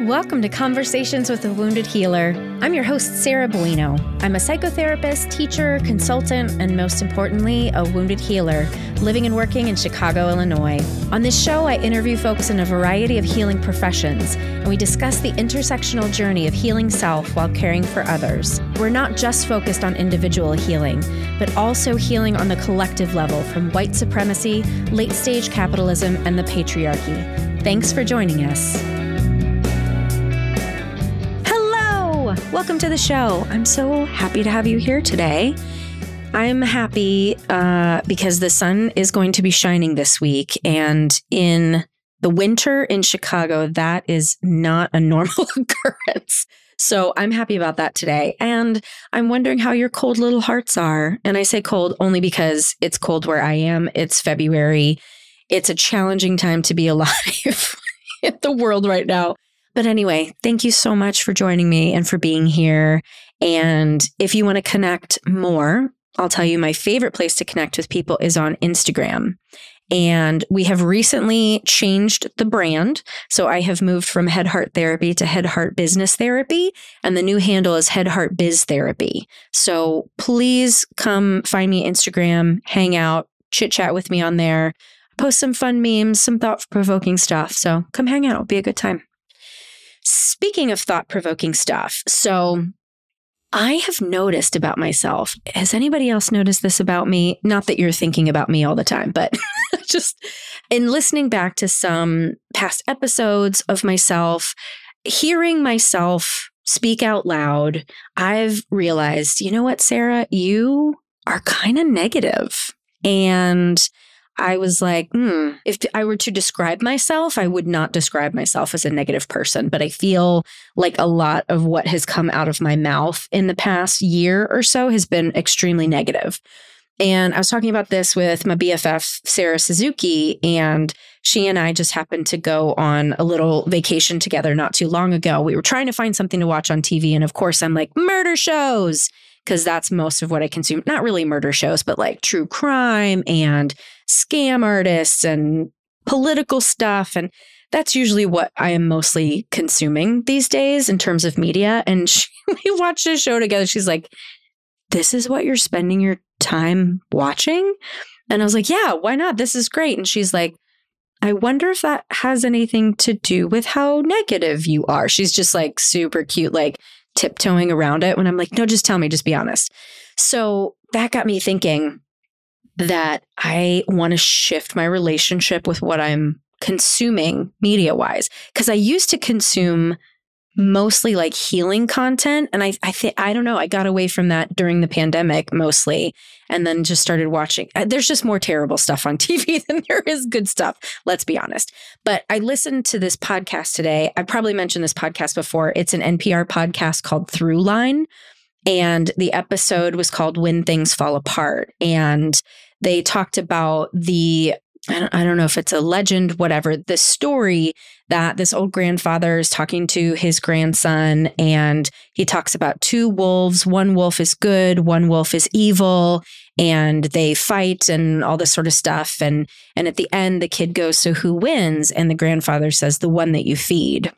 Welcome to Conversations with a Wounded Healer. I'm your host, Sarah Buino. I'm a psychotherapist, teacher, consultant, and most importantly, a wounded healer living and working in Chicago, Illinois. On this show, I interview folks in a variety of healing professions, and we discuss the intersectional journey of healing self while caring for others. We're not just focused on individual healing, but also healing on the collective level from white supremacy, late stage capitalism, and the patriarchy. Thanks for joining us. Welcome to the show. I'm so happy to have you here today. I'm happy uh, because the sun is going to be shining this week. And in the winter in Chicago, that is not a normal occurrence. So I'm happy about that today. And I'm wondering how your cold little hearts are. And I say cold only because it's cold where I am. It's February. It's a challenging time to be alive in the world right now. But anyway, thank you so much for joining me and for being here. And if you want to connect more, I'll tell you my favorite place to connect with people is on Instagram. And we have recently changed the brand. So I have moved from Head Heart Therapy to Head Heart Business Therapy. And the new handle is Head Heart Biz Therapy. So please come find me Instagram, hang out, chit chat with me on there, post some fun memes, some thought provoking stuff. So come hang out. It'll be a good time. Speaking of thought provoking stuff, so I have noticed about myself. Has anybody else noticed this about me? Not that you're thinking about me all the time, but just in listening back to some past episodes of myself, hearing myself speak out loud, I've realized, you know what, Sarah, you are kind of negative. And I was like, hmm, if I were to describe myself, I would not describe myself as a negative person. But I feel like a lot of what has come out of my mouth in the past year or so has been extremely negative. And I was talking about this with my BFF, Sarah Suzuki, and she and I just happened to go on a little vacation together not too long ago. We were trying to find something to watch on TV. And of course, I'm like, murder shows because that's most of what I consume. Not really murder shows, but like true crime and scam artists and political stuff. And that's usually what I am mostly consuming these days in terms of media. And she, we watched a show together. She's like, This is what you're spending your time watching? And I was like, Yeah, why not? This is great. And she's like, I wonder if that has anything to do with how negative you are. She's just like super cute, like tiptoeing around it when I'm like, no, just tell me, just be honest. So that got me thinking that I want to shift my relationship with what I'm consuming media wise. Cause I used to consume mostly like healing content. And I, I think, I don't know, I got away from that during the pandemic mostly and then just started watching. Uh, there's just more terrible stuff on TV than there is good stuff. Let's be honest. But I listened to this podcast today. I probably mentioned this podcast before. It's an NPR podcast called Throughline. And the episode was called When Things Fall Apart. And they talked about the I don't, I don't know if it's a legend, whatever, the story that this old grandfather is talking to his grandson, and he talks about two wolves. One wolf is good, one wolf is evil, and they fight and all this sort of stuff. And and at the end, the kid goes, So who wins? And the grandfather says, The one that you feed.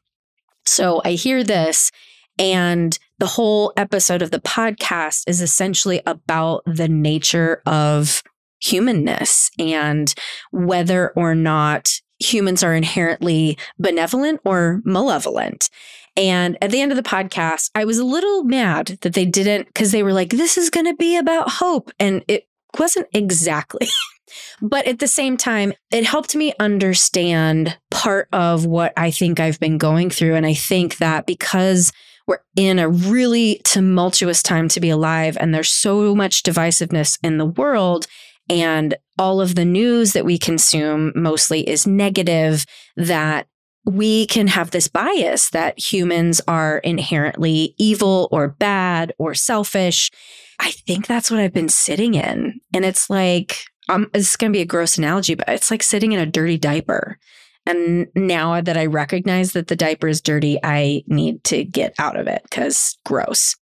So I hear this, and the whole episode of the podcast is essentially about the nature of humanness and whether or not humans are inherently benevolent or malevolent. And at the end of the podcast, I was a little mad that they didn't, because they were like, this is going to be about hope. And it wasn't exactly. but at the same time, it helped me understand part of what I think I've been going through. And I think that because we're in a really tumultuous time to be alive and there's so much divisiveness in the world, and all of the news that we consume mostly is negative, that we can have this bias that humans are inherently evil or bad or selfish. I think that's what I've been sitting in. And it's like, um, it's going to be a gross analogy, but it's like sitting in a dirty diaper. And now that I recognize that the diaper is dirty, I need to get out of it because gross.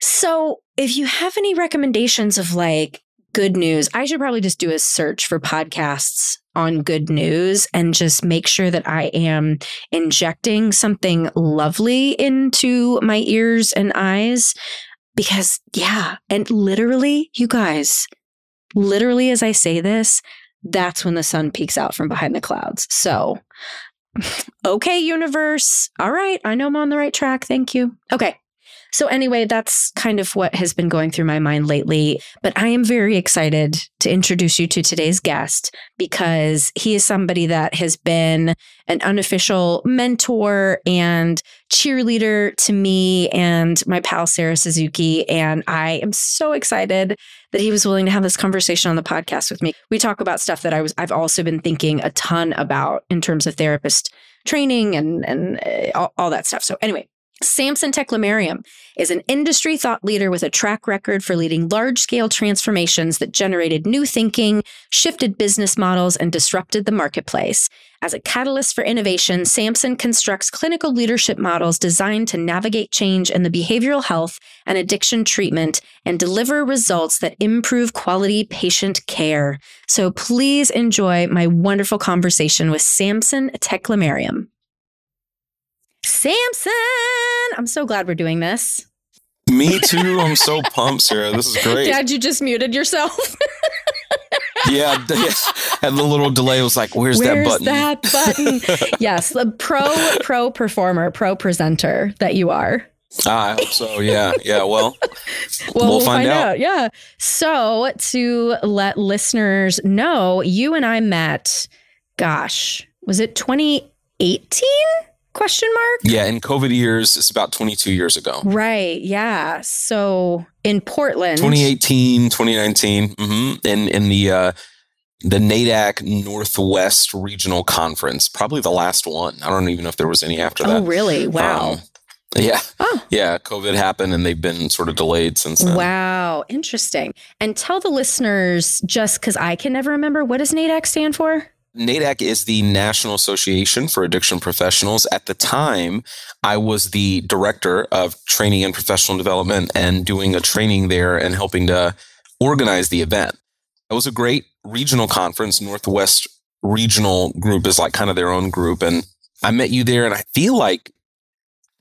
So, if you have any recommendations of like good news. I should probably just do a search for podcasts on good news and just make sure that I am injecting something lovely into my ears and eyes. Because, yeah, and literally, you guys, literally, as I say this, that's when the sun peeks out from behind the clouds. So, okay, universe. All right, I know I'm on the right track. Thank you. Okay, so, anyway, that's kind of what has been going through my mind lately. But I am very excited to introduce you to today's guest because he is somebody that has been an unofficial mentor and cheerleader to me and my pal, Sarah Suzuki. And I am so excited that he was willing to have this conversation on the podcast with me. We talk about stuff that I was, I've also been thinking a ton about in terms of therapist training and, and uh, all, all that stuff. So, anyway, Samson Teclemariam is an industry thought leader with a track record for leading large scale transformations that generated new thinking, shifted business models, and disrupted the marketplace. As a catalyst for innovation, Samson constructs clinical leadership models designed to navigate change in the behavioral health and addiction treatment and deliver results that improve quality patient care. So please enjoy my wonderful conversation with Samson Teclemariam. Samson. I'm so glad we're doing this. Me too. I'm so pumped, Sarah. This is great. Dad, you just muted yourself. yeah. And the little delay was like, "Where's, Where's that button?" That button. yes, the pro pro performer, pro presenter that you are. Ah, I hope so. Yeah, yeah. Well, well, we'll, find, find out. out. Yeah. So to let listeners know, you and I met. Gosh, was it 2018? Question mark yeah in covid years it's about 22 years ago right yeah so in portland 2018 2019 mm-hmm, in in the uh the NAADAC Northwest Regional Conference, probably the last one. I don't even know if there was any after that. Oh, really? Wow. Um, yeah. Oh. Yeah. COVID happened and they've been sort of delayed since then. Wow. Interesting. And tell the listeners, just because I can never remember, what does NAADAC stand for? NAADAC is the National Association for Addiction Professionals. At the time, I was the director of training and professional development and doing a training there and helping to organize the event. It was a great regional conference. Northwest Regional Group is like kind of their own group. And I met you there, and I feel like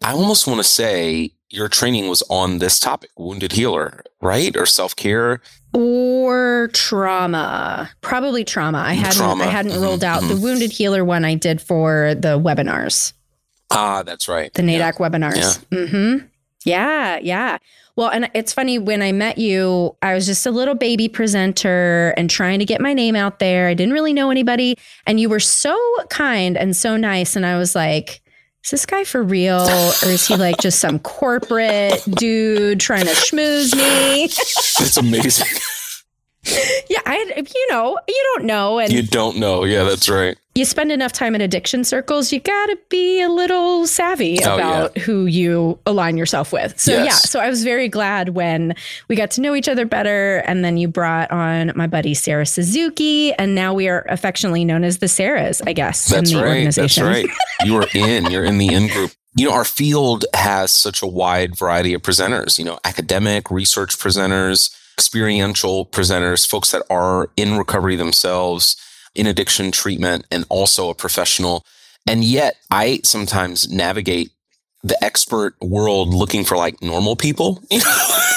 I almost want to say your training was on this topic wounded healer, right? Or self care or trauma probably trauma i hadn't trauma. i hadn't mm-hmm. rolled out mm-hmm. the wounded healer one i did for the webinars ah that's right the NAADAC yeah. webinars yeah. mm-hmm yeah yeah well and it's funny when i met you i was just a little baby presenter and trying to get my name out there i didn't really know anybody and you were so kind and so nice and i was like is this guy for real or is he like just some corporate dude trying to schmooze me? it's amazing. yeah, I you know, you don't know and You don't know. Yeah, that's right. You spend enough time in addiction circles, you got to be a little savvy oh, about yeah. who you align yourself with. So yes. yeah, so I was very glad when we got to know each other better and then you brought on my buddy Sarah Suzuki and now we are affectionately known as the Sarahs, I guess, that's right. That's right. You are in, you're in the in group you know, our field has such a wide variety of presenters, you know, academic, research presenters, experiential presenters, folks that are in recovery themselves, in addiction treatment, and also a professional. And yet I sometimes navigate the expert world looking for like normal people.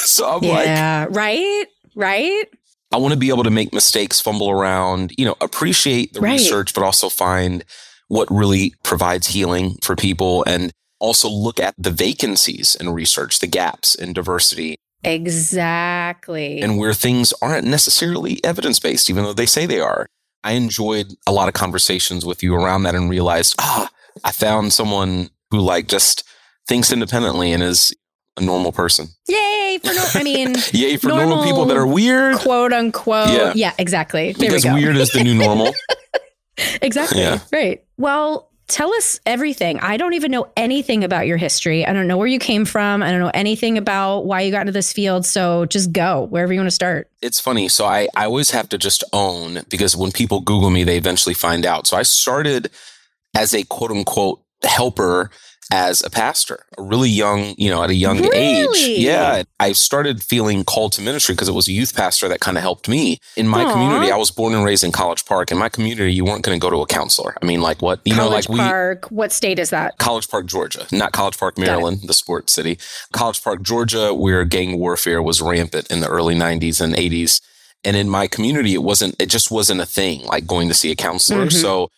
so I'm yeah, like, yeah, right, right. I want to be able to make mistakes, fumble around, you know, appreciate the right. research, but also find what really provides healing for people and also look at the vacancies in research, the gaps in diversity Exactly. And where things aren't necessarily evidence based, even though they say they are. I enjoyed a lot of conversations with you around that and realized, ah, I found someone who like just thinks independently and is a normal person. Yay for no, I mean, yay for normal, normal, people that are weird, quote unquote. Yeah, yeah exactly. There because weird is the new normal. exactly. Yeah. Right. Well, tell us everything. I don't even know anything about your history. I don't know where you came from. I don't know anything about why you got into this field. So just go wherever you want to start. It's funny. So I, I always have to just own because when people Google me, they eventually find out. So I started as a quote unquote helper as a pastor, a really young, you know, at a young Really? age. Yeah. I started feeling called to ministry because it was a youth pastor that kind of helped me. In my Aw. community, I was born and raised in College Park. In my community, you weren't going to go to a counselor. I mean, like what, you know, College like we, Park. What state is that? College Park, Georgia, not College Park. Maryland, the sports city. College Park, Georgia, where gang warfare was rampant in the early 90s and 80s. And in my community, it wasn't, it just wasn't a thing like going to see a counselor. Mhm. So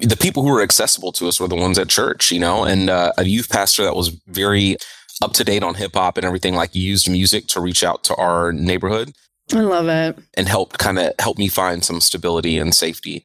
the people who were accessible to us were the ones at church, you know, and uh, a youth pastor that was very up to date on hip hop and everything, like used music to reach out to our neighborhood I love it. and helped kind of help me find some stability and safety.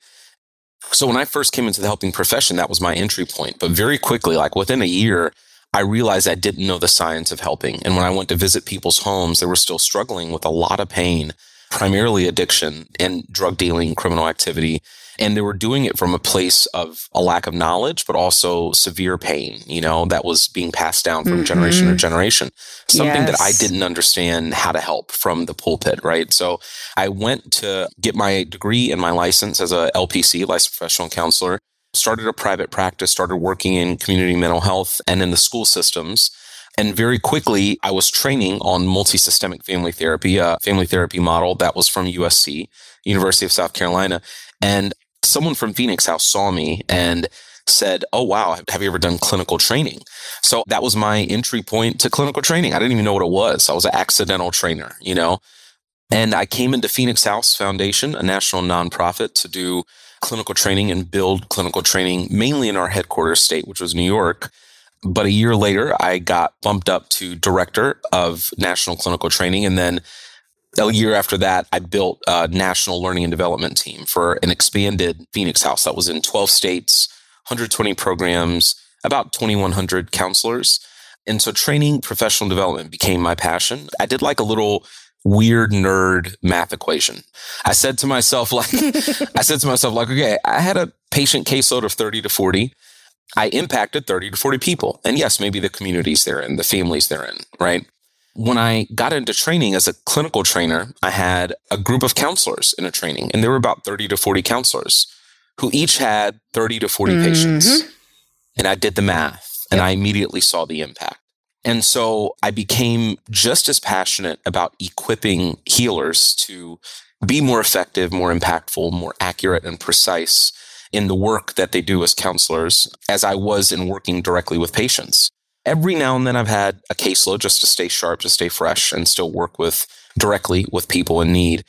So when I first came into the helping profession, that was my entry point. But very quickly, like within a year, I realized I didn't know the science of helping. And when I went to visit people's homes, they were still struggling with a lot of pain, primarily addiction and drug dealing, criminal activity. And they were doing it from a place of a lack of knowledge, but also severe pain, you know, that was being passed down from generation to mm-hmm. generation. Something that I didn't understand how to help from the pulpit, right? So I went to get my degree and my license as a LPC, licensed professional counselor, started a private practice, started working in community mental health and in the school systems. And very quickly, I was training on multi-systemic family therapy, a family therapy model that was from USC, University of South Carolina. And someone from Phoenix House saw me and said, Oh, wow, have you ever done clinical training? So that was my entry point to clinical training. I didn't even know what it was. I was an accidental trainer, you know? And I came into Phoenix House Foundation, a national nonprofit, to do clinical training and build clinical training mainly in our headquarters state, which was New York. But a year later, I got bumped up to director of national clinical training. And then a year after that, I built a national learning and development team for an expanded Phoenix House that was in 12 states, 120 programs, about 2,100 counselors. And so training professional development became my passion. I did like a little weird nerd math equation. I said to myself, like, I said to myself, like, okay, I had a patient caseload of 30 to 40. I impacted 30 to 40 people. And yes, maybe the communities they're in, the families they're in, right? When I got into training as a clinical trainer, I had a group of counselors in a training, and there were about 30 to 40 counselors who each had 30 to 40 mm-hmm. patients. And I did the math and I immediately saw the impact. And so I became just as passionate about equipping healers to be more effective, more impactful, more accurate, and precise in the work that they do as counselors as I was in working directly with patients. Every now and then I've had a caseload just to stay sharp, to stay fresh, and still work with directly with people in need.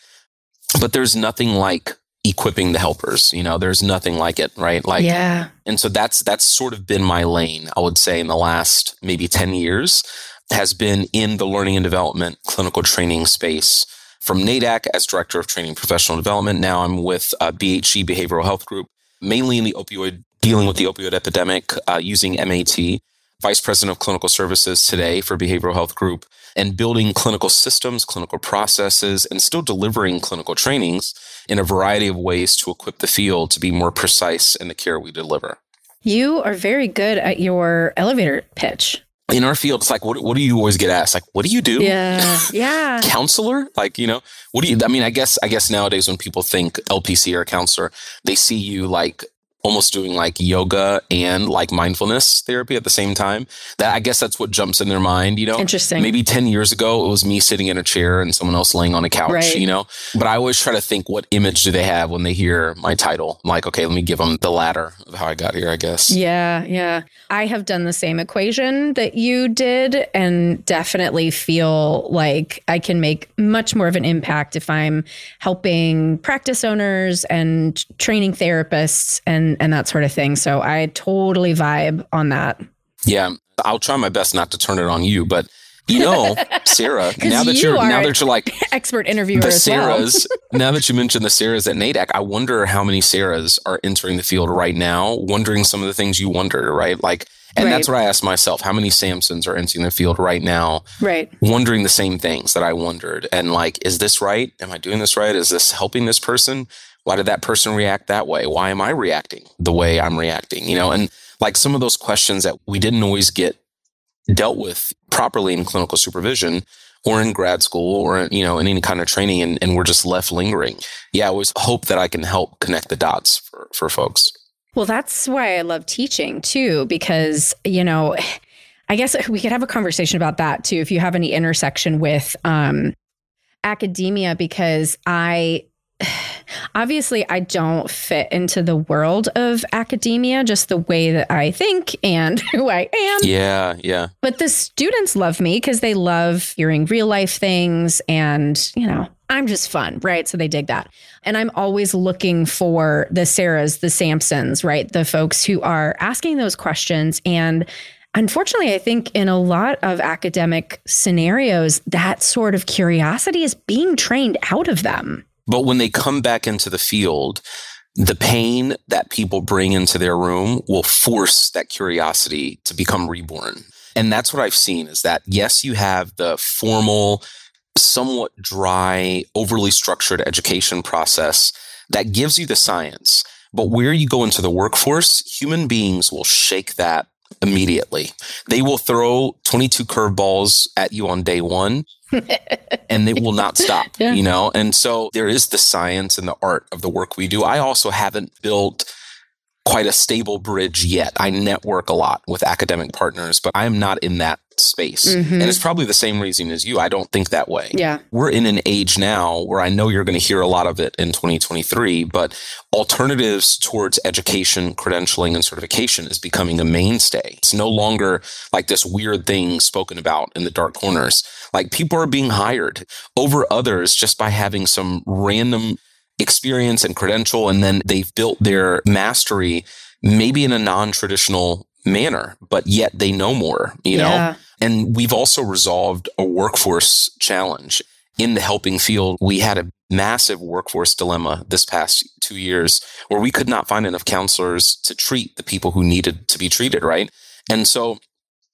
But there's nothing like equipping the helpers. You know, there's nothing like it, right? Like, yeah. and so that's that's sort of been my lane, I would say, in the last maybe 10 years, has been in the learning and development clinical training space. From NAADAC as Director of Training Professional Development, now I'm with uh, BHG Behavioral Health Group, mainly in the opioid, dealing with the opioid epidemic uh, using MAT, Vice President of Clinical Services today for Behavioral Health Group, and building clinical systems, clinical processes, and still delivering clinical trainings in a variety of ways to equip the field to be more precise in the care we deliver. You are very good at your elevator pitch. In our field, it's like, what, what do you always get asked? Like, what do you do? Yeah. Yeah. Counselor? Like, you know, what do you, I mean, I guess, I guess nowadays when people think LPC or counselor, they see you like almost doing like yoga and like mindfulness therapy at the same time. That I guess that's what jumps in their mind, you know? Interesting. Maybe 10 years ago, it was me sitting in a chair and someone else laying on a couch, Right. you know? But I always try to think what image do they have when they hear my title? I'm like, okay, let me give them the ladder of how I got here, I guess. Yeah, yeah. I have done the same equation that you did and definitely feel like I can make much more of an impact if I'm helping practice owners and training therapists and and that sort of thing. So I totally vibe on that. Yeah. I'll try my best not to turn it on you, but you know, Sarah, now that you you're now that you're like Expert interviewer the as well. Sarahs, now that you mentioned the Sarahs at NAADAC, I wonder how many Sarahs are entering the field right now, wondering some of the things you wonder, right? Like, and that's what I ask myself: how many Samsons are entering the field right now, Right. wondering the same things that I wondered, and like, is this right? Am I doing this right? Is this helping this person? Why did that person react that way? Why am I reacting the way I'm reacting? You know, and like some of those questions that we didn't always get dealt with properly in clinical supervision or in grad school or you know in any kind of training and, and we're just left lingering yeah i always hope that i can help connect the dots for, for folks Well, that's why I love teaching too, because, you know, I guess we could have a conversation about that too, if you have any intersection with um, academia, because I obviously I don't fit into the world of academia, just the way that I think and who I am. Yeah, yeah. But the students love me because they love hearing real life things and, you know, I'm just fun, right? So they dig that. And I'm always looking for the Sarahs, the Samsons, right? The folks who are asking those questions. And unfortunately, I think in a lot of academic scenarios, that sort of curiosity is being trained out of them. But when they come back into the field, the pain that people bring into their room will force that curiosity to become reborn. And that's what I've seen is that, yes, you have the formal, somewhat dry, overly structured education process that gives you the science. But where you go into the workforce, human beings will shake that immediately. They will throw 22 curveballs at you on day one and they will not stop, yeah. you know? And so there is the science and the art of the work we do. I also haven't built quite a stable bridge yet. I network a lot with academic partners, but I'm not in that space. Mm-hmm. And it's probably the same reason as you. I don't think that way. Yeah. We're in an age now where I know you're going to hear a lot of it in 2023, but alternatives towards education, credentialing, and certification is becoming a mainstay. It's no longer like this weird thing spoken about in the dark corners. Like people are being hired over others just by having some random experience and credential, and then they've built their mastery maybe in a non-traditional manner, but yet they know more, you yeah. know? And we've also resolved a workforce challenge in the helping field. We had a massive workforce dilemma this past two years where we could not find enough counselors to treat the people who needed to be treated, right? And so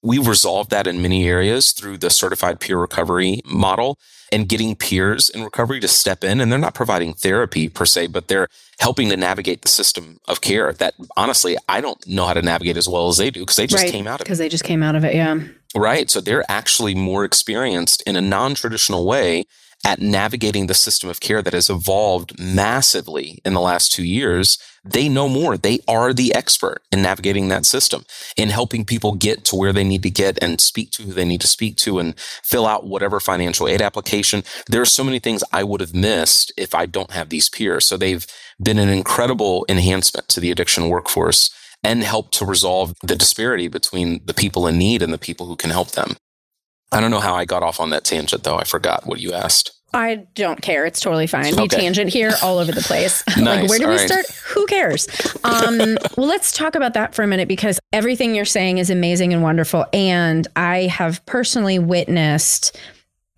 We've resolved that in many areas through the certified peer recovery model and getting peers in recovery to step in. And they're not providing therapy per se, but they're helping to navigate the system of care that honestly, I don't know how to navigate as well as they do because they just right, came out of it. Because they just came out of it. Yeah. Right. So they're actually more experienced in a non traditional way at navigating the system of care that has evolved massively in the last two years, they know more. They are the expert in navigating that system, in helping people get to where they need to get and speak to who they need to speak to and fill out whatever financial aid application. There are so many things I would have missed if I don't have these peers. So they've been an incredible enhancement to the addiction workforce and help to resolve the disparity between the people in need and the people who can help them. I don't know how I got off on that tangent, though. I forgot what you asked. I don't care. It's totally fine. Okay. We tangent here all over the place. Nice. like, where do all we right. start? Who cares? Um, well, let's talk about that for a minute because everything you're saying is amazing and wonderful. And I have personally witnessed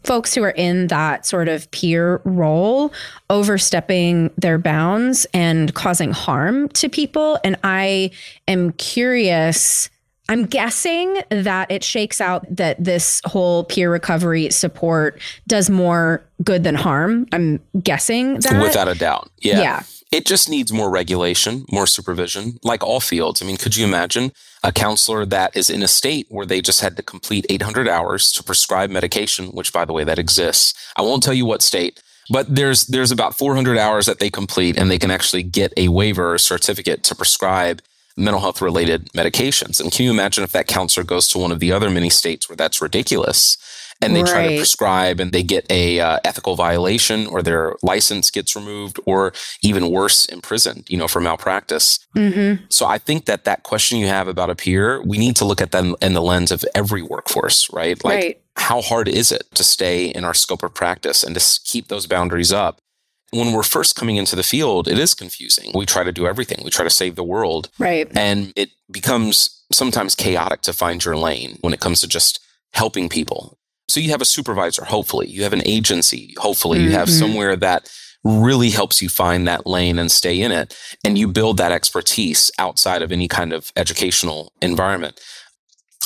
folks who are in that sort of peer role overstepping their bounds and causing harm to people. And I am curious I'm guessing that it shakes out that this whole peer recovery support does more good than harm. I'm guessing that. Without a doubt. Yeah. Yeah. It just needs more regulation, more supervision, like all fields. I mean, could you imagine a counselor that is in a state where they just had to complete 800 hours to prescribe medication, which by the way, that exists. I won't tell you what state, but there's, there's about 400 hours that they complete and they can actually get a waiver or certificate to prescribe mental health related medications. And can you imagine if that counselor goes to one of the other many states where that's ridiculous and they right. try to prescribe and they get a uh, ethical violation or their license gets removed or even worse imprisoned, you know, for malpractice. Mm-hmm. So I think that that question you have about a peer, we need to look at them in the lens of every workforce, right? Like right. how hard is it to stay in our scope of practice and to keep those boundaries up? When we're first coming into the field, it is confusing. We try to do everything. We try to save the world. Right. And it becomes sometimes chaotic to find your lane when it comes to just helping people. So you have a supervisor, hopefully. You have an agency, hopefully. Mm-hmm. You have mm-hmm. somewhere that really helps you find that lane and stay in it. And you build that expertise outside of any kind of educational environment.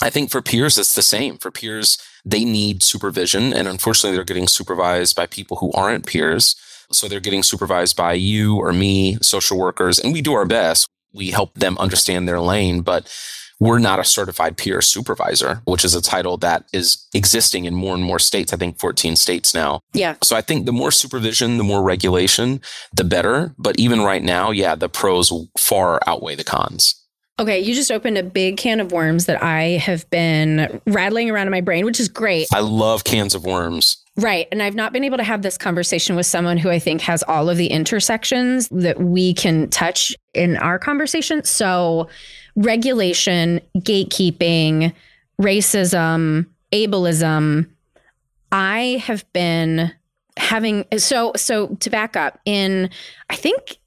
I think for peers, it's the same. For peers, they need supervision. And unfortunately, they're getting supervised by people who aren't peers. So they're getting supervised by you or me, social workers, and we do our best. We help them understand their lane, but we're not a certified peer supervisor, which is a title that is existing in more and more states. I think 14 states now. Yeah. So I think the more supervision, the more regulation, the better. But even right now, yeah, the pros far outweigh the cons. Okay, you just opened a big can of worms that I have been rattling around in my brain, which is great. I love cans of worms. Right. And I've not been able to have this conversation with someone who I think has all of the intersections that we can touch in our conversation. So, regulation, gatekeeping, racism, ableism. I have been having so so to back up in I think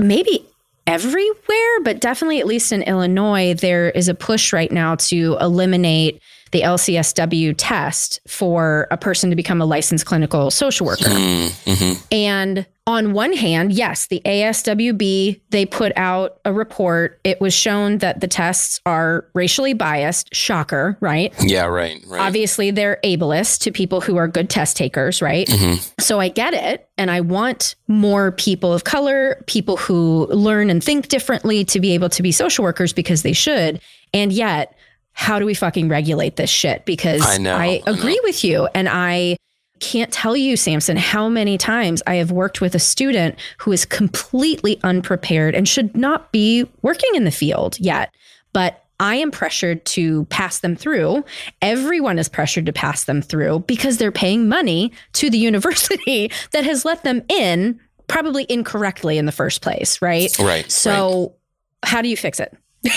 maybe everywhere, but definitely at least in Illinois, there is a push right now to eliminate the LCSW test for a person to become a licensed clinical social worker. Mm-hmm. And on one hand, yes, the ASWB, they put out a report. It was shown that the tests are racially biased. Shocker, right? Yeah, right, right. Obviously, they're ableist to people who are good test takers, right? Mm-hmm. So I get it. And I want more people of color, people who learn and think differently to be able to be social workers because they should. And yet, how do we fucking regulate this shit? Because I know, I I agree know. with you. And I can't tell you, Samson, how many times I have worked with a student who is completely unprepared and should not be working in the field yet. But I am pressured to pass them through. Everyone is pressured to pass them through because they're paying money to the university that has let them in probably incorrectly in the first place, right? Right. So, how do you fix it?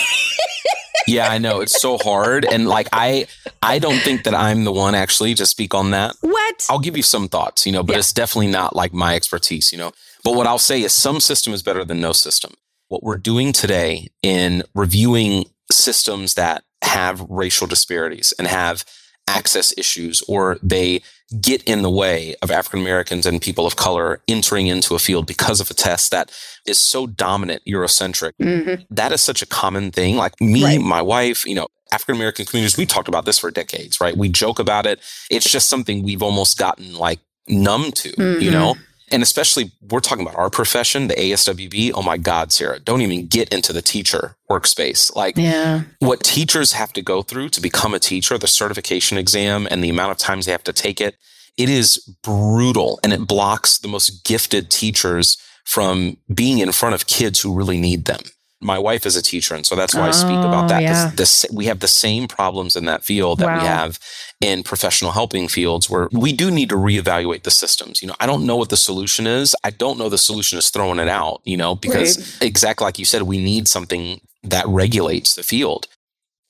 yeah, I know it's so hard, and like I, I don't think that I'm the one actually to speak on that. What? I'll give you some thoughts, you know, but Yeah. it's definitely not like my expertise, you know. But what I'll say is some system is better than no system. What we're doing today in reviewing systems that have racial disparities and have access issues or they get in the way of African Americans and people of color entering into a field because of a test that is so dominant Eurocentric Mhm. that is such a common thing. Like me, Right. my wife, you know, African American communities, we talked about this for decades, right? We joke about it. It's just something we've almost gotten like numb to, you Mhm. know? And especially we're talking about our profession, the ASWB. Oh my God, Sarah, don't even get into the teacher workspace. Like Yeah. what teachers have to go through to become a teacher, the certification exam and the amount of times they have to take it, it is brutal and it blocks the most gifted teachers from being in front of kids who really need them. My wife is a teacher, and so that's why I speak Oh, about that. yeah. We have the same problems in that field that Wow. we have in professional helping fields where we do need to reevaluate the systems. You know, I don't know what the solution is. I don't know the solution is throwing it out, you know, because exactly like you said, we need something that regulates the field.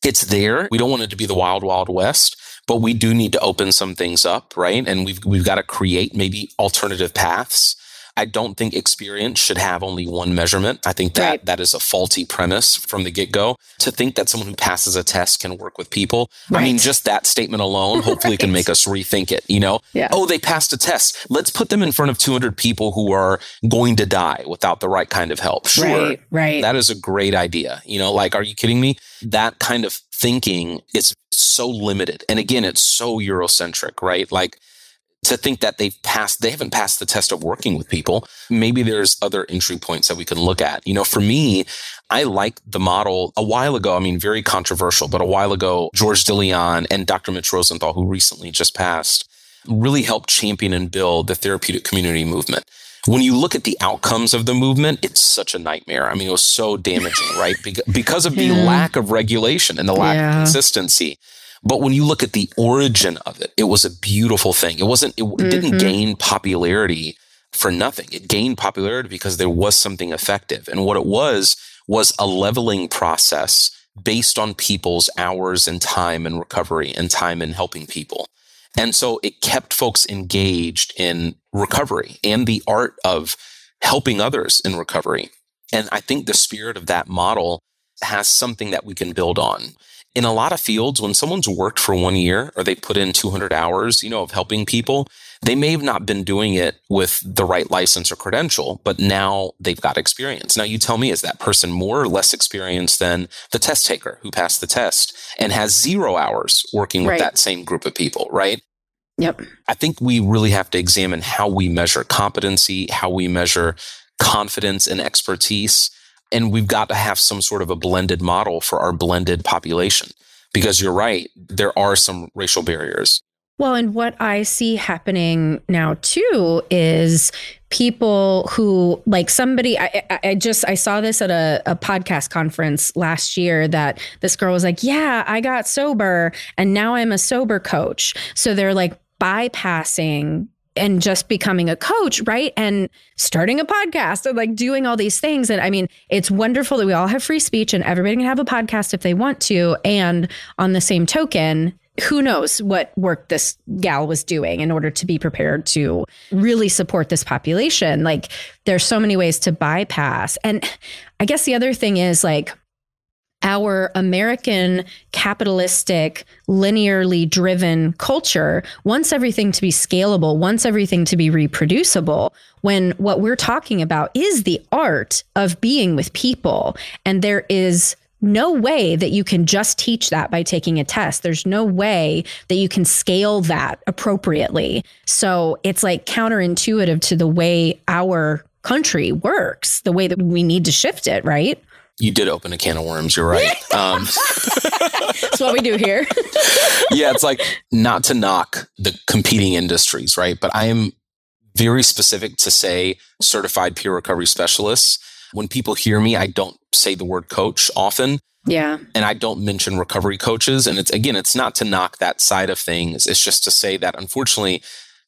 It's there. We don't want it to be the wild, wild west, but we do need to open some things up, right? And we've we've got to create maybe alternative paths. I don't think experience should have only one measurement. I think that Right. that is a faulty premise from the get go. To think that someone who passes a test can work with people. I mean, just that statement alone, hopefully, can make us rethink it. You know, Yeah. oh, they passed a test. Let's put them in front of 200 people who are going to die without the right kind of help. Sure. Right. Right. That is a great idea. You know, like, are you kidding me? That kind of thinking is so limited. And again, it's so Eurocentric, right? Like, to think that they've passed, they haven't passed the test of working with people. Maybe there's other entry points that we can look at. You know, for me, I like the model a while ago. I mean, very controversial, but a while ago, George DeLeon and Dr. Mitch Rosenthal, who recently just passed, really helped champion and build the therapeutic community movement. When you look at the outcomes of the movement, it's such a nightmare. I mean, it was so damaging, right? Because of the Yeah. lack of regulation and the lack Yeah. of consistency. But when you look at the origin of it, it was a beautiful thing. It wasn't, it, it didn't mm-hmm. gain popularity for nothing. It gained popularity because there was something effective. And what it was, was a leveling process based on people's hours and time and recovery and time in helping people. And so it kept folks engaged in recovery and the art of helping others in recovery. And I think the spirit of that model has something that we can build on. In a lot of fields, when someone's worked for one year or they put in 200 hours, you know, of helping people, they may have not been doing it with the right license or credential, but now they've got experience. Now you tell me, is that person more or less experienced than the test taker who passed the test and has zero hours working with Right. that same group of people, right? Yep. I think we really have to examine how we measure competency, how we measure confidence and expertise. And we've got to have some sort of a blended model for our blended population because you're right, there are some racial barriers. Well, and what I see happening now too is people who like somebody I, I just I saw this at a, a podcast conference last year that this girl was like, Yeah, I got sober and now I'm a sober coach. So they're like bypassing and just becoming a coach, right? And starting a podcast and like doing all these things. And I mean, it's wonderful that we all have free speech and everybody can have a podcast if they want to. And on the same token, who knows what work this gal was doing in order to be prepared to really support this population. Like, there's so many ways to bypass. And I guess the other thing is like, our American capitalistic, linearly driven culture wants everything to be scalable, wants everything to be reproducible, when what we're talking about is the art of being with people. And there is no way that you can just teach that by taking a test. There's no way that you can scale that appropriately. So it's like counterintuitive to the way our country works, the way that we need to shift it, right? You did open a can of worms. You're right. Um, That's what we do here. yeah, it's like not to knock the competing industries, right? But I am very specific to say certified peer recovery specialists. When people hear me, I don't say the word coach often. Yeah. And I don't mention recovery coaches. And it's again, it's not to knock that side of things. It's just to say that unfortunately,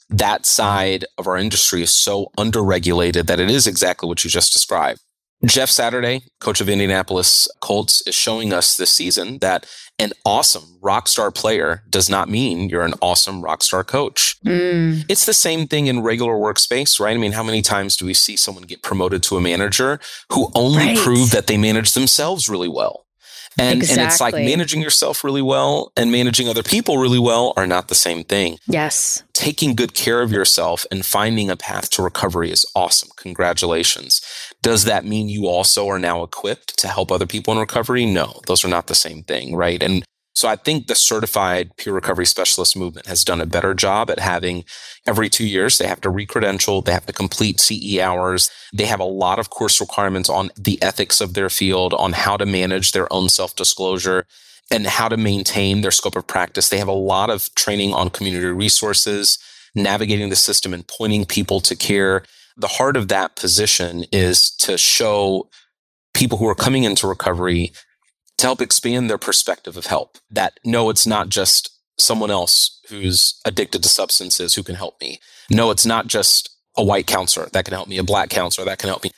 that side of our industry is so underregulated that it is exactly what you just described. Jeff Saturday, coach of Indianapolis Colts, is showing us this season that an awesome rock star player does not mean you're an awesome rock star coach. Mm. It's the same thing in regular workspace, right? I mean, how many times do we see someone get promoted to a manager who only right. prove that they manage themselves really well? And, exactly. and it's like managing yourself really well and managing other people really well are not the same thing. Yes. Taking good care of yourself and finding a path to recovery is awesome. Congratulations. Does that mean you also are now equipped to help other people in recovery? No, those are not the same thing, right? And so I think the certified peer recovery specialist movement has done a better job at having every two years, they have to recredential, they have to complete CE hours. They have a lot of course requirements on the ethics of their field, on how to manage their own self disclosure and how to maintain their scope of practice. They have a lot of training on community resources, navigating the system and pointing people to care. The heart of that position is to show people who are coming into recovery to help expand their perspective of help. That no, it's not just someone else who's addicted to substances who can help me. No, it's not just a white counselor that can help me, a black counselor that can help me.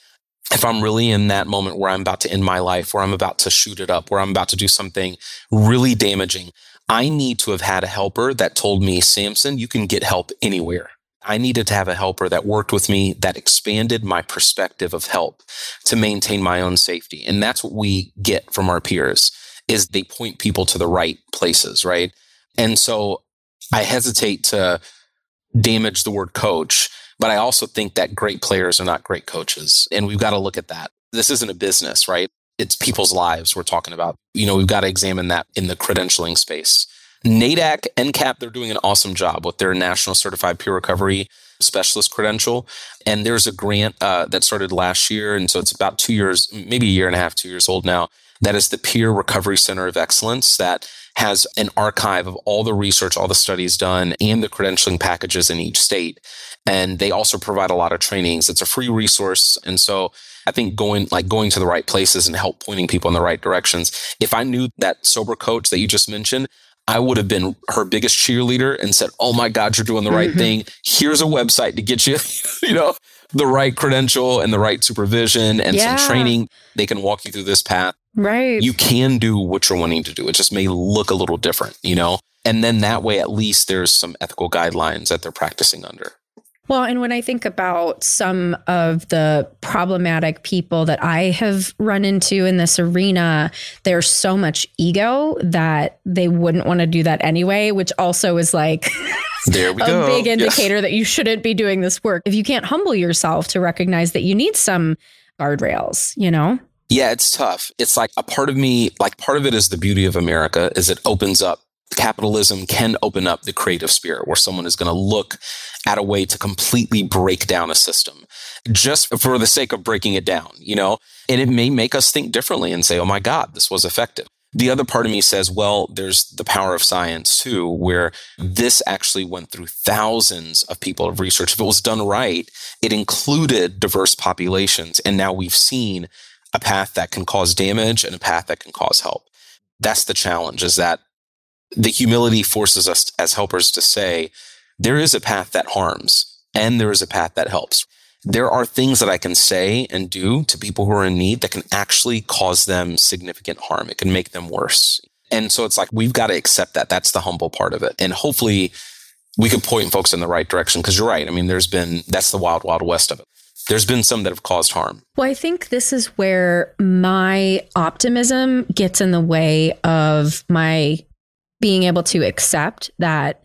If I'm really in that moment where I'm about to end my life, where I'm about to shoot it up, where I'm about to do something really damaging, I need to have had a helper that told me, Samson, you can get help anywhere. I needed to have a helper that worked with me, that expanded my perspective of help to maintain my own safety. And that's what we get from our peers is they point people to the right places, right? And so I hesitate to damage the word coach, but I also think that great players are not great coaches. And we've got to look at that. This isn't a business, right? It's people's lives we're talking about. You know, we've got to examine that in the credentialing space. NAADAC, NCAP, they're doing an awesome job with their National Certified Peer Recovery Specialist credential. And there's a grant uh, that started last year. And so it's about two years, maybe a year and a half, two years old now. That is the Peer Recovery Center of Excellence that has an archive of all the research, all the studies done, and the credentialing packages in each state. And they also provide a lot of trainings. It's a free resource. And so I think going like going to the right places and help pointing people in the right directions. If I knew that sober coach that you just mentioned, I would have been her biggest cheerleader and said, Oh my God, you're doing the right mm-hmm. thing. Here's a website to get you, you know, the right credential and the right supervision and yeah. some training. They can walk you through this path. Right. You can do what you're wanting to do. It just may look a little different, you know? And then that way, at least there's some ethical guidelines that they're practicing under. Well, and when I think about some of the problematic people that I have run into in this arena, there's so much ego that they wouldn't want to do that anyway, which also is like there we a go. big indicator yes. that you shouldn't be doing this work. If you can't humble yourself to recognize that you need some guardrails, you know? Yeah, it's tough. It's like a part of me, like part of it is the beauty of America is it opens up capitalism can open up the creative spirit where someone is going to look at a way to completely break down a system just for the sake of breaking it down, you know? And it may make us think differently and say, oh my God, this was effective. The other part of me says, well, there's the power of science too, where this actually went through thousands of people of research. If it was done right, it included diverse populations. And now we've seen a path that can cause damage and a path that can cause help. That's the challenge is that the humility forces us as helpers to say, there is a path that harms and there is a path that helps there are things that I can say and do to people who are in need that can actually cause them significant harm. It can make them worse. And so it's like, we've got to accept that. That's the humble part of it. And hopefully we can point folks in the right direction. Cause you're right. I mean, there's been, that's the wild, wild west of it. There's been some that have caused harm. Well, I think this is where my optimism gets in the way of my being able to accept that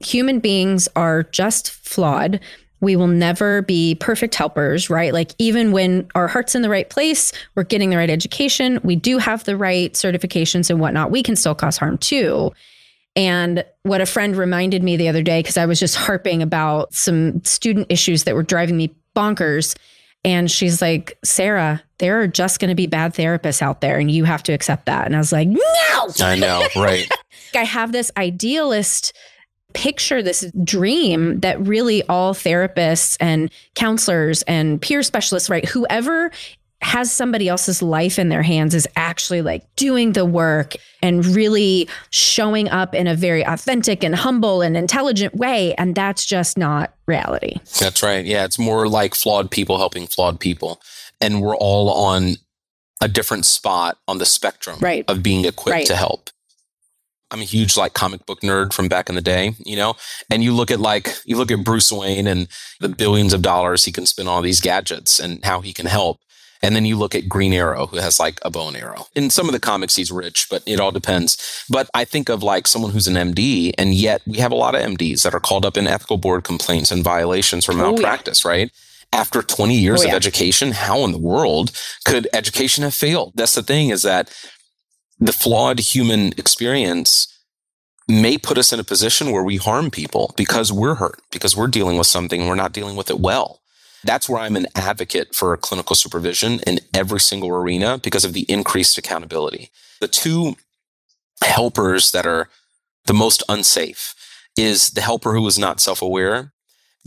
human beings are just flawed we will never be perfect helpers, right? Like, even when our heart's in the right place, we're getting the right education, we do have the right certifications and whatnot, we can still cause harm too. And what a friend reminded me the other day, because I was just harping about some student issues that were driving me bonkers. And she's like, Sarah, there are just going to be bad therapists out there, and you have to accept that. And I was like, no. I know, right. I have this idealist picture this dream that really all therapists and counselors and peer specialists, right? Whoever has somebody else's life in their hands is actually like doing the work and really showing up in a very authentic and humble and intelligent way. And that's just not reality. That's right. Yeah. It's more like flawed people helping flawed people. And we're all on a different spot on the spectrum right. of being equipped right. to help. I'm a huge like comic book nerd from back in the day, you know, and you look at like, you look at Bruce Wayne and the billions of dollars he can spend on these gadgets and how he can help. And then you look at Green Arrow, who has like a bow and arrow. In some of the comics, he's rich, but it all depends. But I think of like someone who's an MD, and yet we have a lot of MDs that are called up in ethical board complaints and violations for malpractice, oh, yeah. right? After 20 years oh, yeah. of education, how in the world could education have failed? That's the thing is that the flawed human experience may put us in a position where we harm people because we're hurt, because we're dealing with something and we're not dealing with it well. That's where I'm an advocate for clinical supervision in every single arena because of the increased accountability. The two helpers that are the most unsafe is the helper who is not self aware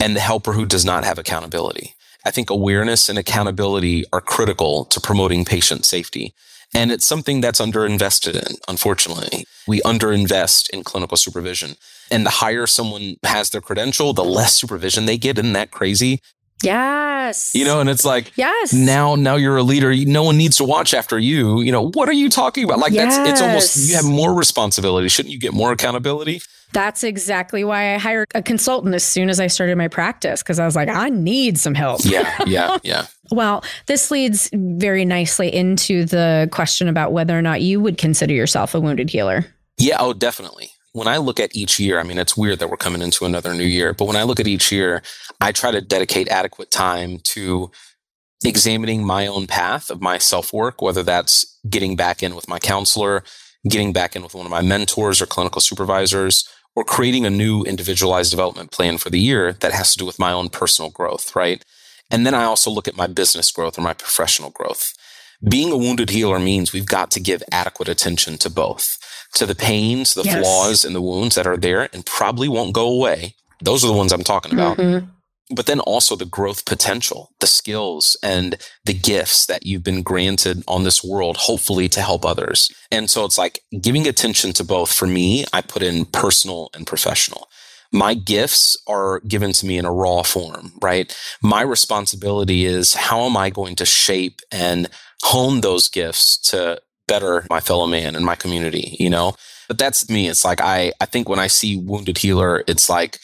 and the helper who does not have accountability. I think awareness and accountability are critical to promoting patient safety. And it's something that's underinvested in, unfortunately. We underinvest in clinical supervision. And the higher someone has their credential, the less supervision they get. Isn't that crazy? Yes. You know, and it's like, yes. Now, now you're a leader. No one needs to watch after you. You know, what are you talking about? Like yes. that's, it's almost, you have more responsibility. Shouldn't you get more accountability? That's exactly why I hired a consultant as soon as I started my practice because I was like, I need some help. Yeah, yeah, yeah. well, this leads very nicely into the question about whether or not you would consider yourself a wounded healer. Yeah, oh, definitely. When I look at each year, I mean, it's weird that we're coming into another new year, but when I look at each year, I try to dedicate adequate time to examining my own path of my self work, whether that's getting back in with my counselor, getting back in with one of my mentors or clinical supervisors, or creating a new individualized development plan for the year that has to do with my own personal growth, right? And then I also look at my business growth or my professional growth. Being a wounded healer means we've got to give adequate attention to both, to the pains, the yes. flaws, and the wounds that are there and probably won't go away. Those are the ones I'm talking about. Mm-hmm but then also the growth potential, the skills and the gifts that you've been granted on this world, hopefully to help others. And so it's like giving attention to both. For me, I put in personal and professional. My gifts are given to me in a raw form, right? My responsibility is how am I going to shape and hone those gifts to better my fellow man and my community, you know? But that's me. It's like I, I think when I see wounded healer, it's like,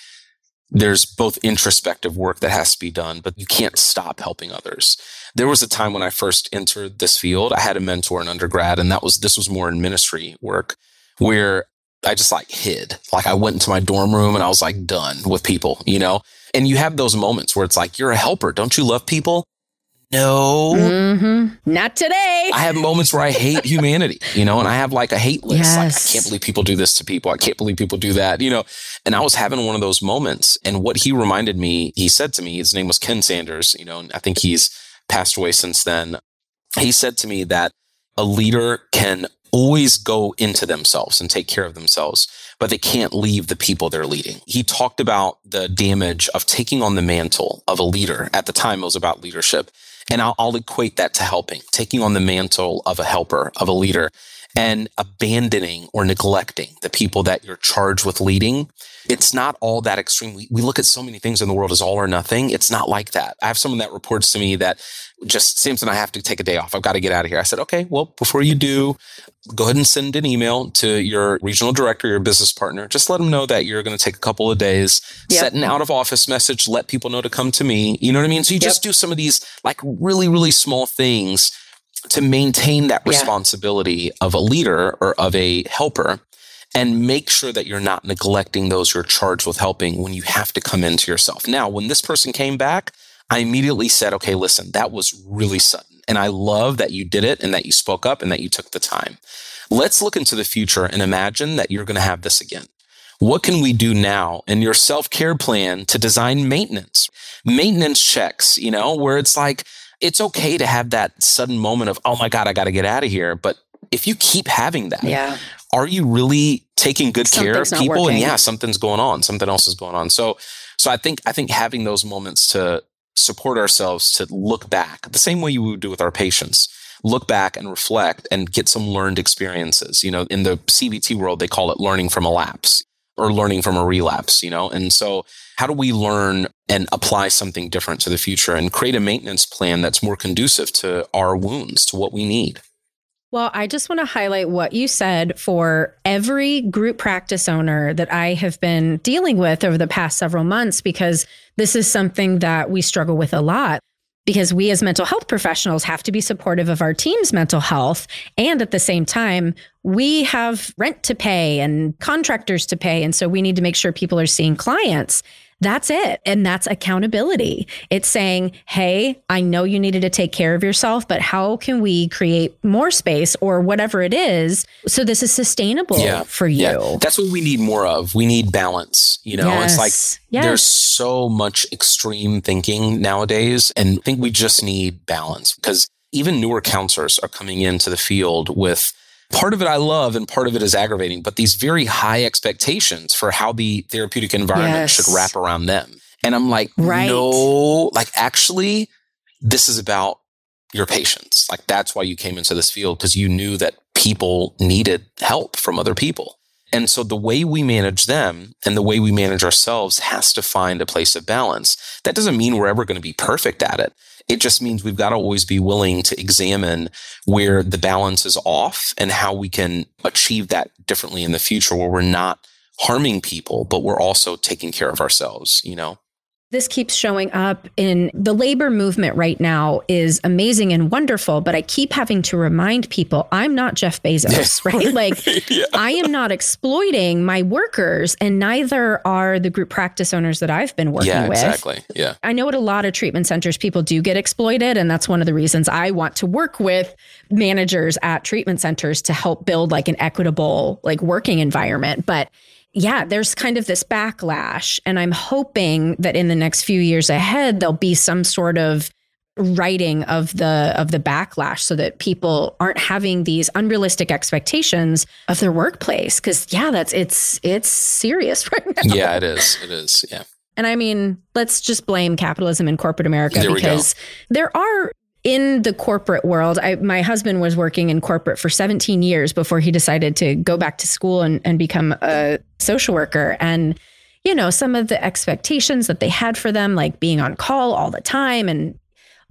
there's both introspective work that has to be done, but you can't stop helping others. There was a time when I first entered this field, I had a mentor in undergrad, and that was this was more in ministry work where I just like hid. Like I went into my dorm room and I was like done with people, you know? And you have those moments where it's like, you're a helper. Don't you love people? No. Mm-hmm. Not today. I have moments where I hate humanity, you know, and I have like a hate list. Yes. Like, I can't believe people do this to people. I can't believe people do that, you know. And I was having one of those moments. And what he reminded me, he said to me, his name was Ken Sanders, you know, and I think he's passed away since then. he said to me that a leader can always go into themselves and take care of themselves, but they can't leave the people they're leading. He talked about the damage of taking on the mantle of a leader. At the time, it was about leadership. And I'll, I'll equate that to helping, taking on the mantle of a helper, of a leader and abandoning or neglecting the people that you're charged with leading. It's not all that extreme. We, we look at so many things in the world as all or nothing. It's not like that. I have someone that reports to me that just Samson, I have to take a day off. I've got to get out of here. I said, okay, well, before you do, go ahead and send an email to your regional director, your business partner. Just let them know that you're going to take a couple of days, yep. set an out of office message, let people know to come to me. You know what I mean? So you yep. just do some of these like really, really small things to maintain that responsibility yeah. of a leader or of a helper and make sure that you're not neglecting those you're charged with helping when you have to come into yourself. Now, when this person came back, I immediately said, okay, listen, that was really sudden. And I love that you did it and that you spoke up and that you took the time. Let's look into the future and imagine that you're going to have this again. What can we do now in your self care plan to design maintenance? Maintenance checks, you know, where it's like, it's okay to have that sudden moment of, oh my God, I got to get out of here. But if you keep having that, yeah. are you really taking good care of people? And yeah, something's going on. Something else is going on. So, so I think, I think having those moments to support ourselves to look back the same way you would do with our patients, look back and reflect and get some learned experiences. You know, in the CBT world, they call it learning from a lapse or learning from a relapse, you know? And so how do we learn and apply something different to the future and create a maintenance plan that's more conducive to our wounds, to what we need? Well, I just want to highlight what you said for every group practice owner that I have been dealing with over the past several months, because this is something that we struggle with a lot because we as mental health professionals have to be supportive of our team's mental health. And at the same time, we have rent to pay and contractors to pay. And so we need to make sure people are seeing clients. That's it. And that's accountability. It's saying, hey, I know you needed to take care of yourself, but how can we create more space or whatever it is so this is sustainable yeah. for you? Yeah. That's what we need more of. We need balance. You know, yes. it's like yes. there's so much extreme thinking nowadays. And I think we just need balance because even newer counselors are coming into the field with part of it I love and part of it is aggravating, but these very high expectations for how the therapeutic environment yes. should wrap around them. And I'm like, right. no, like actually, this is about your patients. Like that's why you came into this field because you knew that people needed help from other people. And so the way we manage them and the way we manage ourselves has to find a place of balance. That doesn't mean we're ever going to be perfect at it. It just means we've got to always be willing to examine where the balance is off and how we can achieve that differently in the future where we're not harming people, but we're also taking care of ourselves, you know? This keeps showing up in the labor movement right now is amazing and wonderful but i keep having to remind people i'm not jeff bezos right? Like yeah. i am not exploiting my workers and neither are the group practice owners that i've been working yeah, with. exactly. Yeah. I know at a lot of treatment centers people do get exploited and that's one of the reasons i want to work with managers at treatment centers to help build like an equitable like working environment but yeah, there's kind of this backlash. And I'm hoping that in the next few years ahead, there'll be some sort of writing of the of the backlash so that people aren't having these unrealistic expectations of their workplace. Because yeah that's it's it's serious right now. Yeah it is. It is. Yeah. And i mean let's just blame capitalism in corporate america there because there are in the corporate world, I, my husband was working in corporate for 17 years before he decided to go back to school and, and become a social worker. And, you know, some of the expectations that they had for them, like being on call all the time and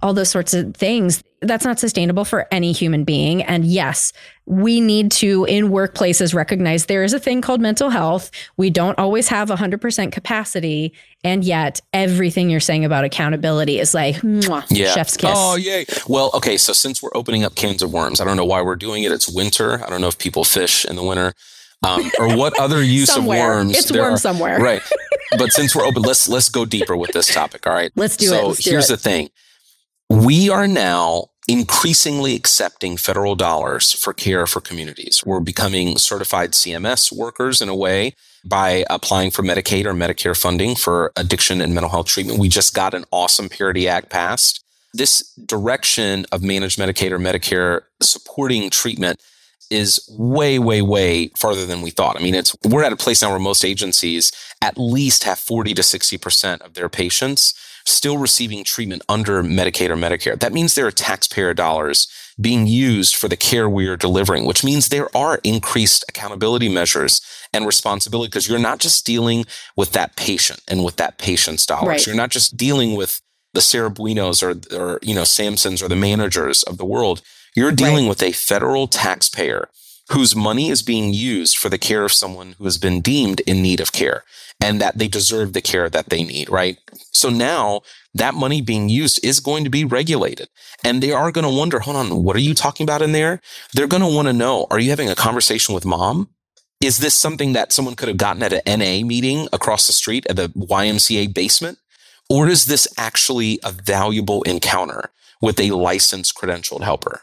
all those sorts of things, that's not sustainable for any human being. And yes, we need to, in workplaces, recognize there is a thing called mental health. We don't always have 100% capacity. And yet, everything you're saying about accountability is like, mwah, yeah. chef's kiss. Oh, yay. Well, okay. So, since we're opening up cans of worms, I don't know why we're doing it. It's winter. I don't know if people fish in the winter. Um, or what other use of worms it's worm somewhere right but since we're open let's let's go deeper with this topic all right let's do so it so here's it. the thing we are now increasingly accepting federal dollars for care for communities. We're becoming certified CMS workers in a way by applying for Medicaid or Medicare funding for addiction and mental health treatment. We just got an awesome Parity Act passed this direction of managed Medicaid or Medicare supporting treatment is way, way, way farther than we thought. I mean, it's we're at a place now where most agencies at least have 40 to 60% of their patients still receiving treatment under Medicaid or Medicare. That means there are taxpayer dollars being used for the care we are delivering, which means there are increased accountability measures and responsibility because you're not just dealing with that patient and with that patient's dollars. Right. You're not just dealing with the Sarah Buinos or, or, you know, Samsons or the managers of the world. You're dealing right. with a federal taxpayer whose money is being used for the care of someone who has been deemed in need of care and that they deserve the care that they need, right? So now that money being used is going to be regulated. And they are going to wonder, hold on, what are you talking about in there? They're going to want to know, are you having a conversation with mom? Is this something that someone could have gotten at an NA meeting across the street at the YMCA basement? Or is this actually a valuable encounter with a licensed credentialed helper?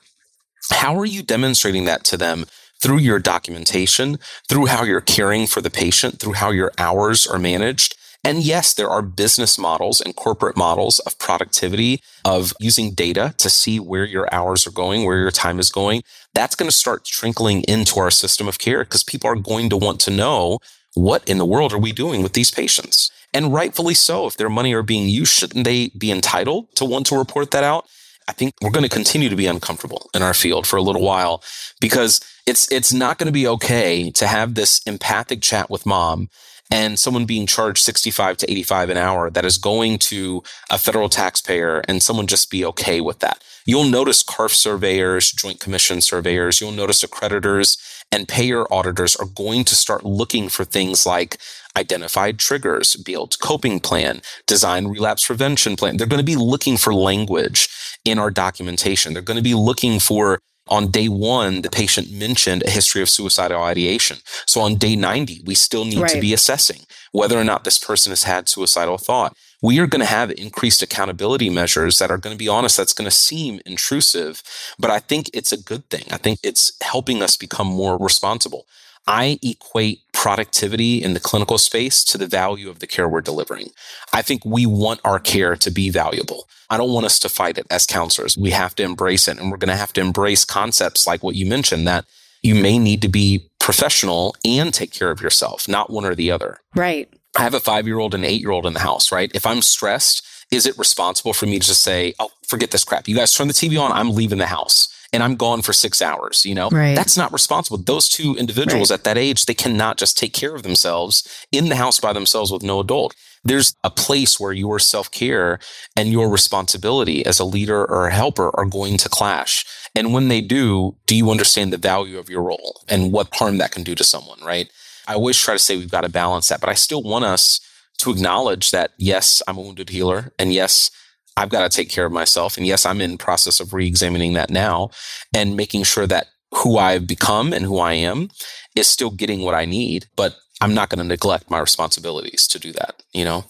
How are you demonstrating that to them through your documentation, through how you're caring for the patient, through how your hours are managed? And yes, there are business models and corporate models of productivity, of using data to see where your hours are going, where your time is going. That's going to start trickling into our system of care because people are going to want to know what in the world are we doing with these patients? And rightfully so. If their money are being used, shouldn't they be entitled to want to report that out? I think we're going to continue to be uncomfortable in our field for a little while because it's it's not going to be okay to have this empathic chat with mom and someone being charged 65 to 85 an hour that is going to a federal taxpayer and someone just be okay with that. You'll notice CARF surveyors, joint commission surveyors, you'll notice accreditors and payer auditors are going to start looking for things like identified triggers, build coping plan, design relapse prevention plan. They're going to be looking for language in our documentation. They're going to be looking for on day one, the patient mentioned a history of suicidal ideation. So on day 90, we still need right. to be assessing whether or not this person has had suicidal thought. We are going to have increased accountability measures that are going to be honest, that's going to seem intrusive, but I think it's a good thing. I think it's helping us become more responsible. I equate productivity in the clinical space to the value of the care we're delivering. I think we want our care to be valuable. I don't want us to fight it as counselors. We have to embrace it. And we're going to have to embrace concepts like what you mentioned that you may need to be professional and take care of yourself, not one or the other. Right. I have a five year old and eight year old in the house, right? If I'm stressed, is it responsible for me to just say, oh, forget this crap? You guys turn the TV on, I'm leaving the house and I'm gone for six hours, you know? Right. That's not responsible. Those two individuals right. at that age, they cannot just take care of themselves in the house by themselves with no adult. There's a place where your self care and your responsibility as a leader or a helper are going to clash. And when they do, do you understand the value of your role and what harm that can do to someone, right? I always try to say we've got to balance that, but I still want us to acknowledge that yes, I'm a wounded healer. And yes, I've got to take care of myself. And yes, I'm in process of re-examining that now and making sure that who I've become and who I am is still getting what I need, but I'm not going to neglect my responsibilities to do that, you know?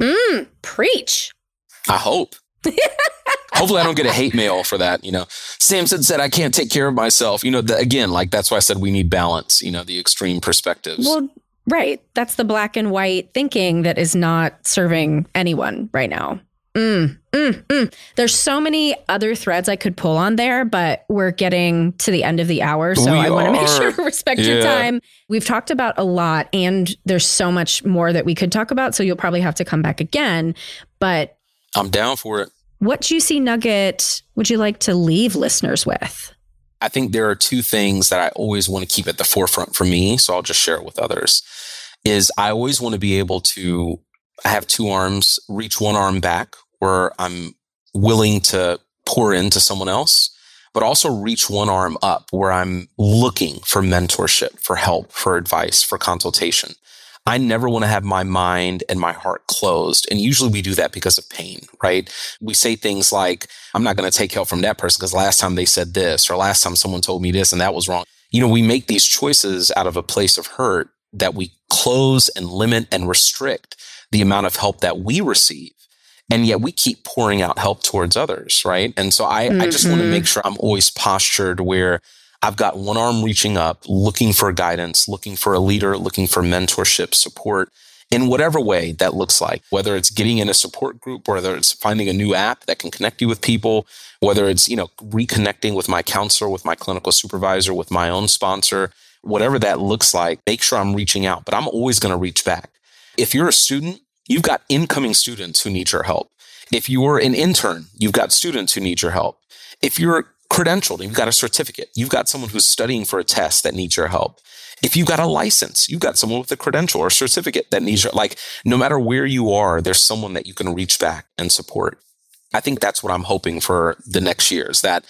Mm, preach. I hope. Hopefully, I don't get a hate mail for that. You know, Samson said I can't take care of myself. You know, the, again, like that's why I said we need balance. You know, the extreme perspectives. Well, right. That's the black and white thinking that is not serving anyone right now. Mm, mm, mm. There's so many other threads I could pull on there, but we're getting to the end of the hour. So we I want to make sure to respect yeah. your time. We've talked about a lot, and there's so much more that we could talk about. So you'll probably have to come back again. But I'm down for it. What juicy nugget would you like to leave listeners with? I think there are two things that I always want to keep at the forefront for me. So I'll just share it with others. Is I always want to be able to I have two arms, reach one arm back where I'm willing to pour into someone else, but also reach one arm up where I'm looking for mentorship, for help, for advice, for consultation. I never want to have my mind and my heart closed. And usually we do that because of pain, right? We say things like, I'm not going to take help from that person because last time they said this, or last time someone told me this and that was wrong. You know, we make these choices out of a place of hurt that we close and limit and restrict the amount of help that we receive and yet we keep pouring out help towards others, right? And so I, mm-hmm. I just want to make sure I'm always postured where I've got one arm reaching up, looking for guidance, looking for a leader, looking for mentorship, support. in whatever way that looks like, whether it's getting in a support group, whether it's finding a new app that can connect you with people, whether it's, you know, reconnecting with my counselor, with my clinical supervisor, with my own sponsor, whatever that looks like, make sure I'm reaching out, but I'm always going to reach back. If you're a student, you've got incoming students who need your help. If you're an intern, you've got students who need your help. If you're credentialed, you've got a certificate, you've got someone who's studying for a test that needs your help. If you've got a license, you've got someone with a credential or certificate that needs your, like, no matter where you are, there's someone that you can reach back and support. I think that's what I'm hoping for the next year is that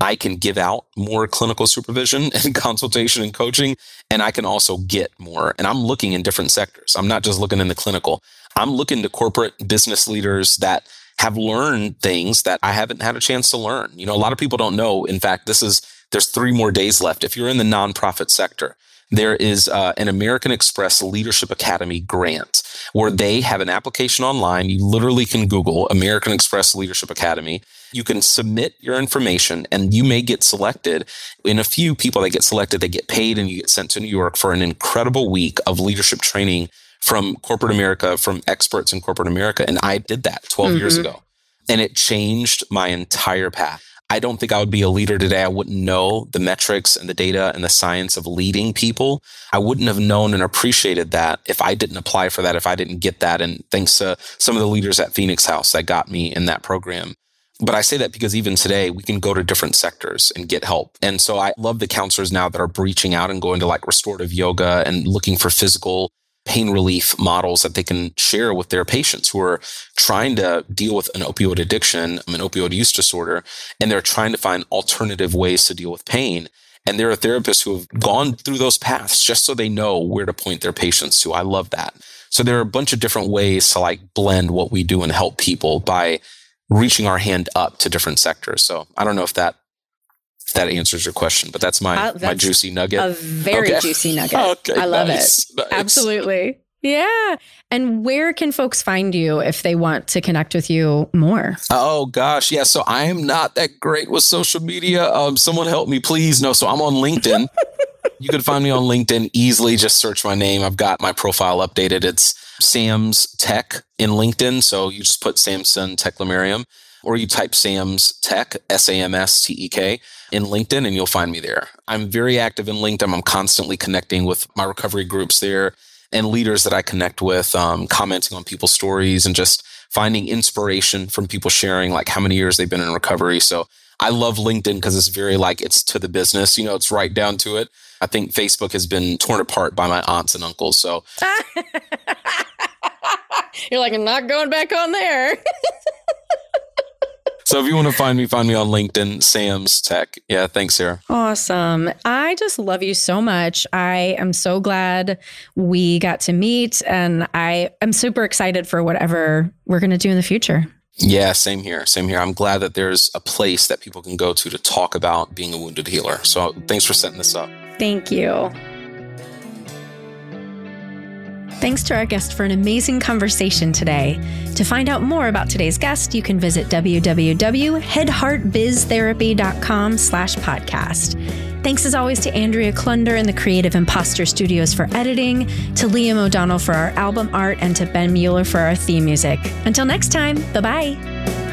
I can give out more clinical supervision and consultation and coaching, and I can also get more. And I'm looking in different sectors. I'm not just looking in the clinical. I'm looking to corporate business leaders that have learned things that I haven't had a chance to learn. You know, a lot of people don't know. In fact, this is, there's three more days left. If you're in the nonprofit sector, there is uh, an American Express Leadership Academy grant where they have an application online. You literally can Google American Express Leadership Academy. You can submit your information and you may get selected. In a few people that get selected, they get paid and you get sent to New York for an incredible week of leadership training from corporate America, from experts in corporate America. And I did that 12 mm-hmm. years ago and it changed my entire path. I don't think I would be a leader today. I wouldn't know the metrics and the data and the science of leading people. I wouldn't have known and appreciated that if I didn't apply for that, if I didn't get that. And thanks to some of the leaders at Phoenix House that got me in that program. But I say that because even today we can go to different sectors and get help. And so I love the counselors now that are reaching out and going to like restorative yoga and looking for physical pain relief models that they can share with their patients who are trying to deal with an opioid addiction, an opioid use disorder, and they're trying to find alternative ways to deal with pain. And there are therapists who have gone through those paths just so they know where to point their patients to. I love that. So there are a bunch of different ways to like blend what we do and help people by reaching our hand up to different sectors. So I don't know if that if that answers your question, but that's my uh, that's my juicy nugget. A very okay. juicy nugget. okay, I love nice, it. Nice. Absolutely. Yeah. And where can folks find you if they want to connect with you more? Oh gosh, yeah. So I am not that great with social media. Um, someone help me, please. No, so I'm on LinkedIn. you can find me on LinkedIn easily. Just search my name. I've got my profile updated. It's Sam's Tech in LinkedIn. So you just put Samson Teclemariam or you type Sam's Tech, S A M S T E K, in LinkedIn and you'll find me there. I'm very active in LinkedIn. I'm constantly connecting with my recovery groups there and leaders that I connect with, um, commenting on people's stories and just finding inspiration from people sharing like how many years they've been in recovery. So I love LinkedIn because it's very like it's to the business, you know, it's right down to it. I think Facebook has been torn apart by my aunts and uncles. So you're like, I'm not going back on there. So if you want to find me, find me on LinkedIn, Sam's Tech. Yeah, thanks, Sarah. Awesome. I just love you so much. I am so glad we got to meet, and I am super excited for whatever we're going to do in the future. Yeah, same here. Same here. I'm glad that there's a place that people can go to to talk about being a wounded healer. So thanks for setting this up. Thank you. Thanks to our guest for an amazing conversation today. To find out more about today's guest, you can visit www.headheartbiztherapy.com slash podcast. Thanks as always to Andrea Klunder and the Creative Imposter Studios for editing, to Liam O'Donnell for our album art, and to Ben Mueller for our theme music. Until next time, bye bye.